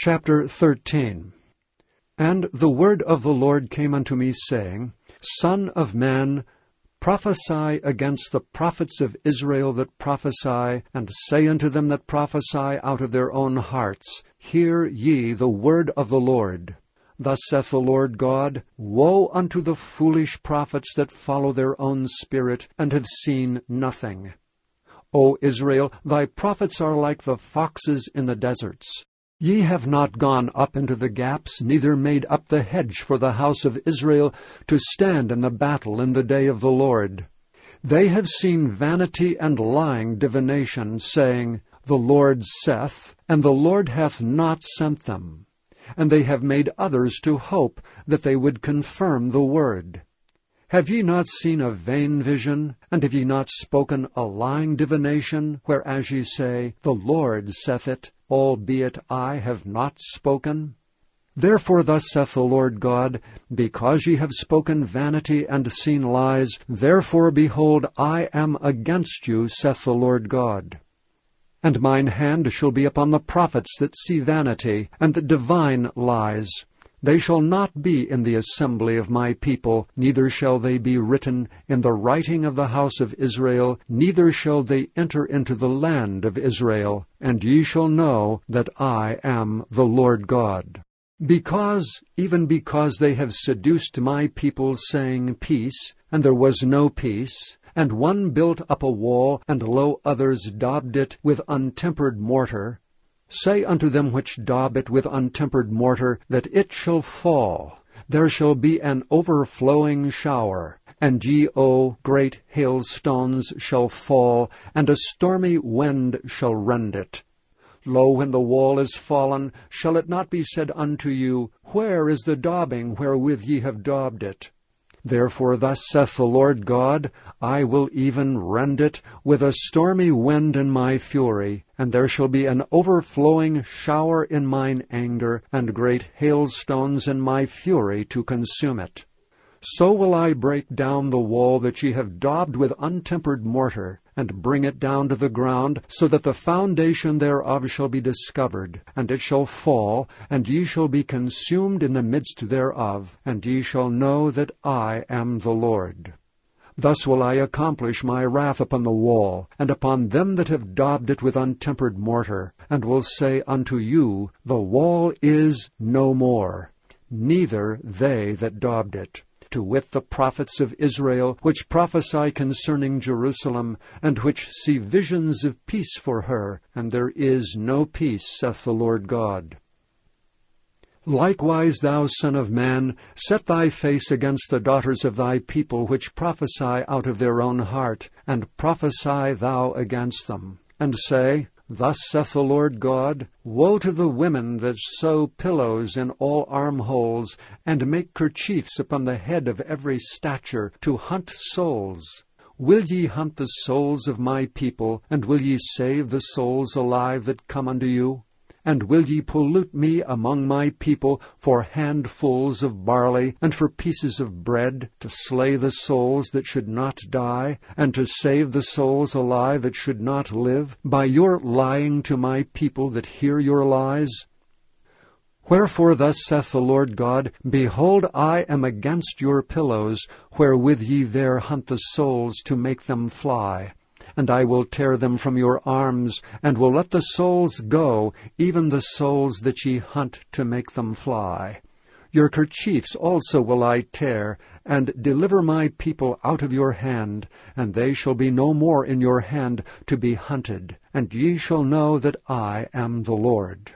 Chapter 13 And the word of the Lord came unto me, saying, Son of man, prophesy against the prophets of Israel that prophesy, and say unto them that prophesy out of their own hearts, Hear ye the word of the Lord. Thus saith the Lord God, Woe unto the foolish prophets that follow their own spirit, and have seen nothing. O Israel, thy prophets are like the foxes in the deserts. Ye have not gone up into the gaps, neither made up the hedge for the house of Israel to stand in the battle in the day of the Lord. They have seen vanity and lying divination, saying, The Lord saith, and the Lord hath not sent them. And they have made others to hope that they would confirm the word. Have ye not seen a vain vision, and have ye not spoken a lying divination, whereas ye say, The Lord saith it, albeit I have not spoken? Therefore thus saith the Lord God, Because ye have spoken vanity and seen lies, therefore, behold, I am against you, saith the Lord God. And mine hand shall be upon the prophets that see vanity, and that divine lies. They shall not be in the assembly of my people, neither shall they be written in the writing of the house of Israel, neither shall they enter into the land of Israel. And ye shall know that I am the Lord God. Because, even because they have seduced my people, saying, Peace, and there was no peace, and one built up a wall, and lo others daubed it with untempered mortar, Say unto them which daub it with untempered mortar, that it shall fall. There shall be an overflowing shower, and ye, O great hailstones, shall fall, and a stormy wind shall rend it. Lo, when the wall is fallen, shall it not be said unto you, Where is the daubing wherewith ye have daubed it? Therefore thus saith the Lord God, I will even rend it with a stormy wind in my fury, and there shall be an overflowing shower in mine anger, and great hailstones in my fury to consume it. So will I break down the wall that ye have daubed with untempered mortar, and bring it down to the ground, so that the foundation thereof shall be discovered, and it shall fall, and ye shall be consumed in the midst thereof, and ye shall know that I am the Lord. Thus will I accomplish my wrath upon the wall, and upon them that have daubed it with untempered mortar, and will say unto you, The wall is no more, neither they that daubed it to wit the prophets of Israel, which prophesy concerning Jerusalem, and which see visions of peace for her, and there is no peace, saith the Lord God. Likewise, thou son of man, set thy face against the daughters of thy people, which prophesy out of their own heart, and prophesy thou against them, and say, Thus saith the Lord God, Woe to the women that sew pillows in all armholes, and make kerchiefs upon the head of every stature, to hunt souls. Will ye hunt the souls of my people, and will ye save the souls alive that come unto you? And will ye pollute me among my people for handfuls of barley, and for pieces of bread, to slay the souls that should not die, and to save the souls alive that should not live, by your lying to my people that hear your lies? Wherefore thus saith the Lord God, Behold, I am against your pillows, wherewith ye there hunt the souls to make them fly and I will tear them from your arms, and will let the souls go, even the souls that ye hunt to make them fly. Your kerchiefs also will I tear, and deliver my people out of your hand, and they shall be no more in your hand to be hunted, and ye shall know that I am the Lord.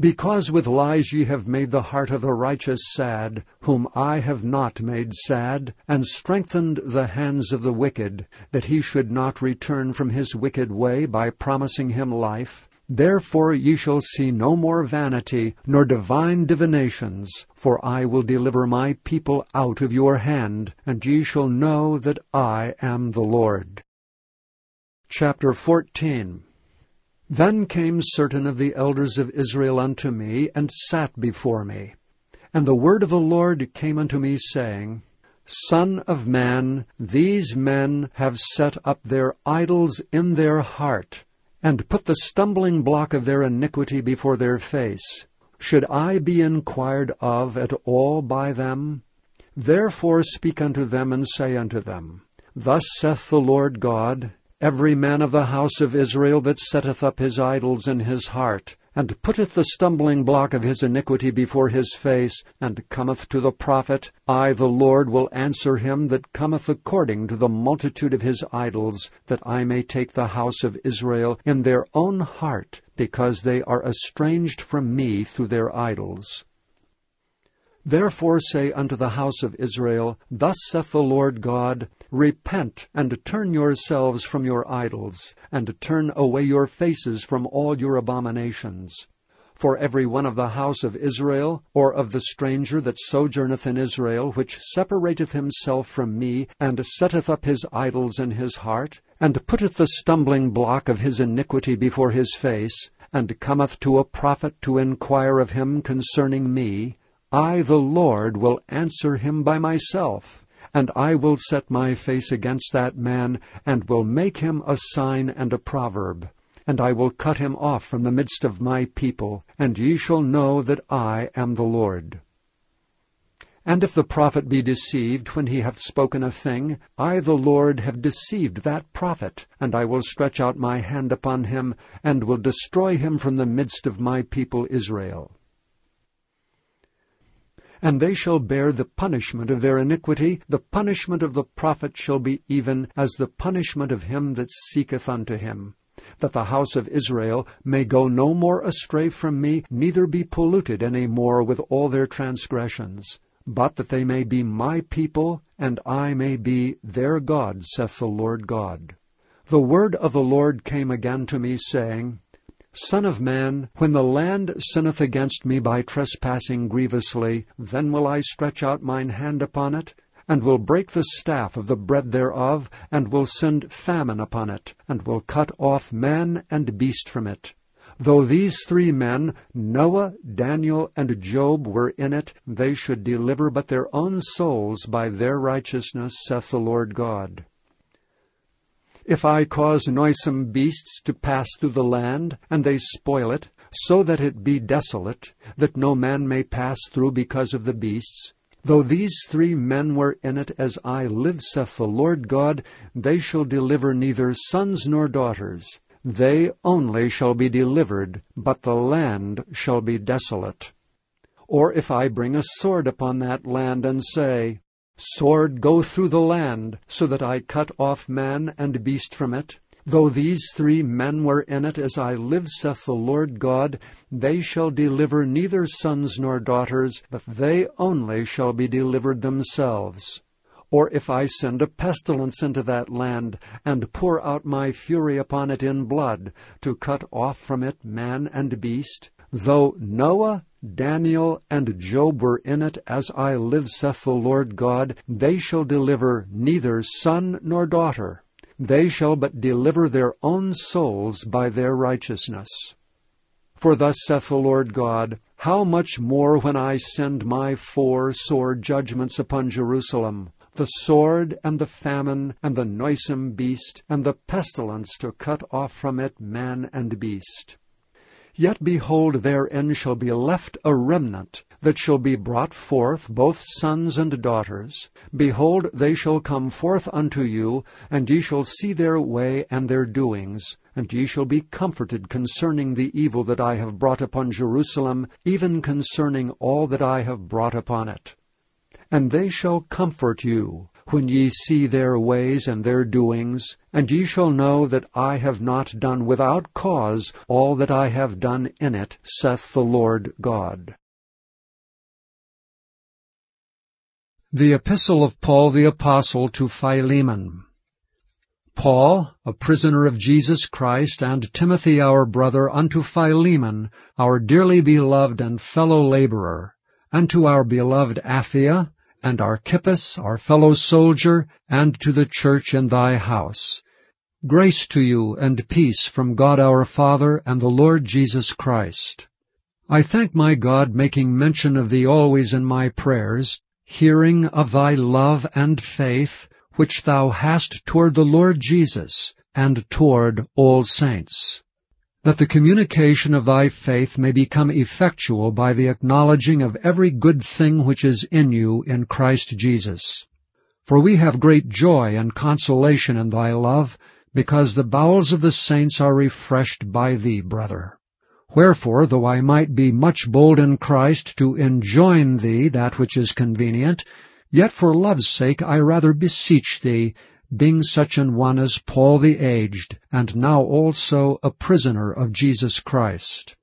Because with lies ye have made the heart of the righteous sad, whom I have not made sad, and strengthened the hands of the wicked, that he should not return from his wicked way by promising him life, Therefore ye shall see no more vanity, nor divine divinations, for I will deliver my people out of your hand, and ye shall know that I am the Lord. Chapter 14 then came certain of the elders of Israel unto me, and sat before me. And the word of the Lord came unto me, saying, Son of man, these men have set up their idols in their heart, and put the stumbling block of their iniquity before their face, should I be inquired of at all by them? Therefore speak unto them, and say unto them, Thus saith the Lord God, Every man of the house of Israel that setteth up his idols in his heart, and putteth the stumbling block of his iniquity before his face, and cometh to the prophet, I the Lord will answer him that cometh according to the multitude of his idols, that I may take the house of Israel in their own heart, because they are estranged from me through their idols. Therefore say unto the house of Israel, Thus saith the Lord God, Repent, and turn yourselves from your idols, and turn away your faces from all your abominations. For every one of the house of Israel, or of the stranger that sojourneth in Israel, which separateth himself from me, and setteth up his idols in his heart, and putteth the stumbling block of his iniquity before his face, and cometh to a prophet to inquire of him concerning me, I the Lord will answer him by myself and I will set my face against that man, and will make him a sign and a proverb. And I will cut him off from the midst of my people, and ye shall know that I am the Lord. And if the prophet be deceived when he hath spoken a thing, I the Lord have deceived that prophet, and I will stretch out my hand upon him, and will destroy him from the midst of my people Israel and they shall bear the punishment of their iniquity. The punishment of the prophet shall be even as the punishment of him that seeketh unto him. That the house of Israel may go no more astray from me, neither be polluted any more with all their transgressions, but that they may be my people, and I may be their God, saith the Lord God. The word of the Lord came again to me, saying, Son of man, when the land sinneth against me by trespassing grievously, then will I stretch out mine hand upon it, and will break the staff of the bread thereof, and will send famine upon it, and will cut off man and beast from it. Though these three men, Noah, Daniel, and Job, were in it, they should deliver but their own souls by their righteousness, saith the Lord God. If I cause noisome beasts to pass through the land, and they spoil it, so that it be desolate, that no man may pass through because of the beasts, though these three men were in it, as I live, saith the Lord God, they shall deliver neither sons nor daughters. They only shall be delivered, but the land shall be desolate. Or if I bring a sword upon that land, and say, Sword, go through the land, so that I cut off man and beast from it. Though these three men were in it, as I live, saith the Lord God, they shall deliver neither sons nor daughters, but they only shall be delivered themselves. Or if I send a pestilence into that land, and pour out my fury upon it in blood, to cut off from it man and beast, though Noah Daniel and Job were in it, as I live, saith the Lord God, they shall deliver neither son nor daughter. They shall but deliver their own souls by their righteousness. For thus saith the Lord God, How much more when I send my four sore judgments upon Jerusalem, the sword, and the famine, and the noisome beast, and the pestilence to cut off from it man and beast. Yet behold, therein shall be left a remnant, that shall be brought forth, both sons and daughters. Behold, they shall come forth unto you, and ye shall see their way and their doings, and ye shall be comforted concerning the evil that I have brought upon Jerusalem, even concerning all that I have brought upon it. And they shall comfort you, when ye see their ways and their doings, and ye shall know that I have not done without cause all that I have done in it, saith the Lord God. The Epistle of Paul the Apostle to Philemon Paul, a prisoner of Jesus Christ, and Timothy our brother, unto Philemon, our dearly beloved and fellow laborer, and to our beloved Apphia, and Archippus, our fellow soldier, and to the church in thy house. Grace to you and peace from God our Father and the Lord Jesus Christ. I thank my God, making mention of thee always in my prayers, hearing of thy love and faith, which thou hast toward the Lord Jesus, and toward all saints that the communication of thy faith may become effectual by the acknowledging of every good thing which is in you in Christ Jesus. For we have great joy and consolation in thy love, because the bowels of the saints are refreshed by thee, brother. Wherefore, though I might be much bold in Christ to enjoin thee that which is convenient, yet for love's sake I rather beseech thee, being such an one as Paul the aged, and now also a prisoner of Jesus Christ.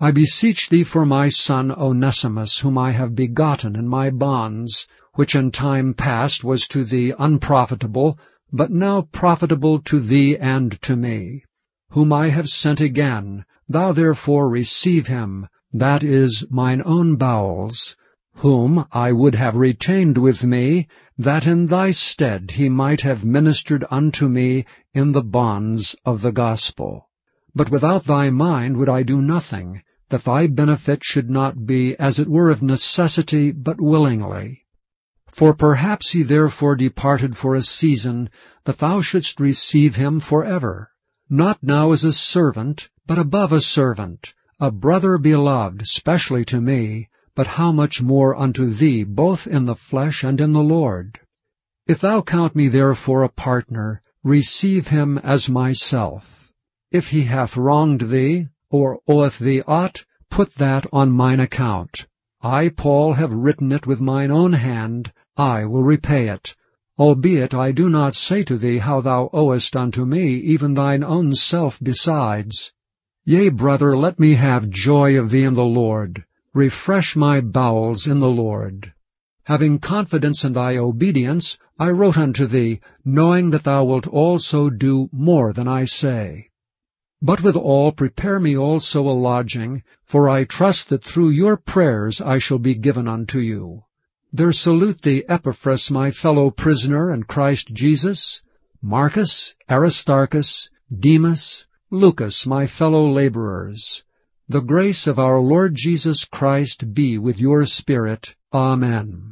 I beseech thee for my son Onesimus, whom I have begotten in my bonds, which in time past was to thee unprofitable, but now profitable to thee and to me, whom I have sent again, Thou therefore receive him, that is, mine own bowels, whom I would have retained with me, that in thy stead he might have ministered unto me in the bonds of the gospel. But without thy mind would I do nothing, that thy benefit should not be as it were of necessity, but willingly. For perhaps he therefore departed for a season, that thou shouldst receive him for ever, not now as a servant, but above a servant, a brother beloved, specially to me, but how much more unto thee, both in the flesh and in the Lord. If thou count me therefore a partner, receive him as myself. If he hath wronged thee, or oweth thee aught, put that on mine account. I, Paul, have written it with mine own hand, I will repay it. Albeit I do not say to thee how thou owest unto me even thine own self besides. Yea, brother, let me have joy of thee in the Lord. Refresh my bowels in the Lord. Having confidence in thy obedience, I wrote unto thee, knowing that thou wilt also do more than I say. But withal prepare me also a lodging, for I trust that through your prayers I shall be given unto you. There salute thee Epaphras, my fellow prisoner in Christ Jesus, Marcus, Aristarchus, Demas, Lucas, my fellow laborers. The grace of our Lord Jesus Christ be with your spirit. Amen.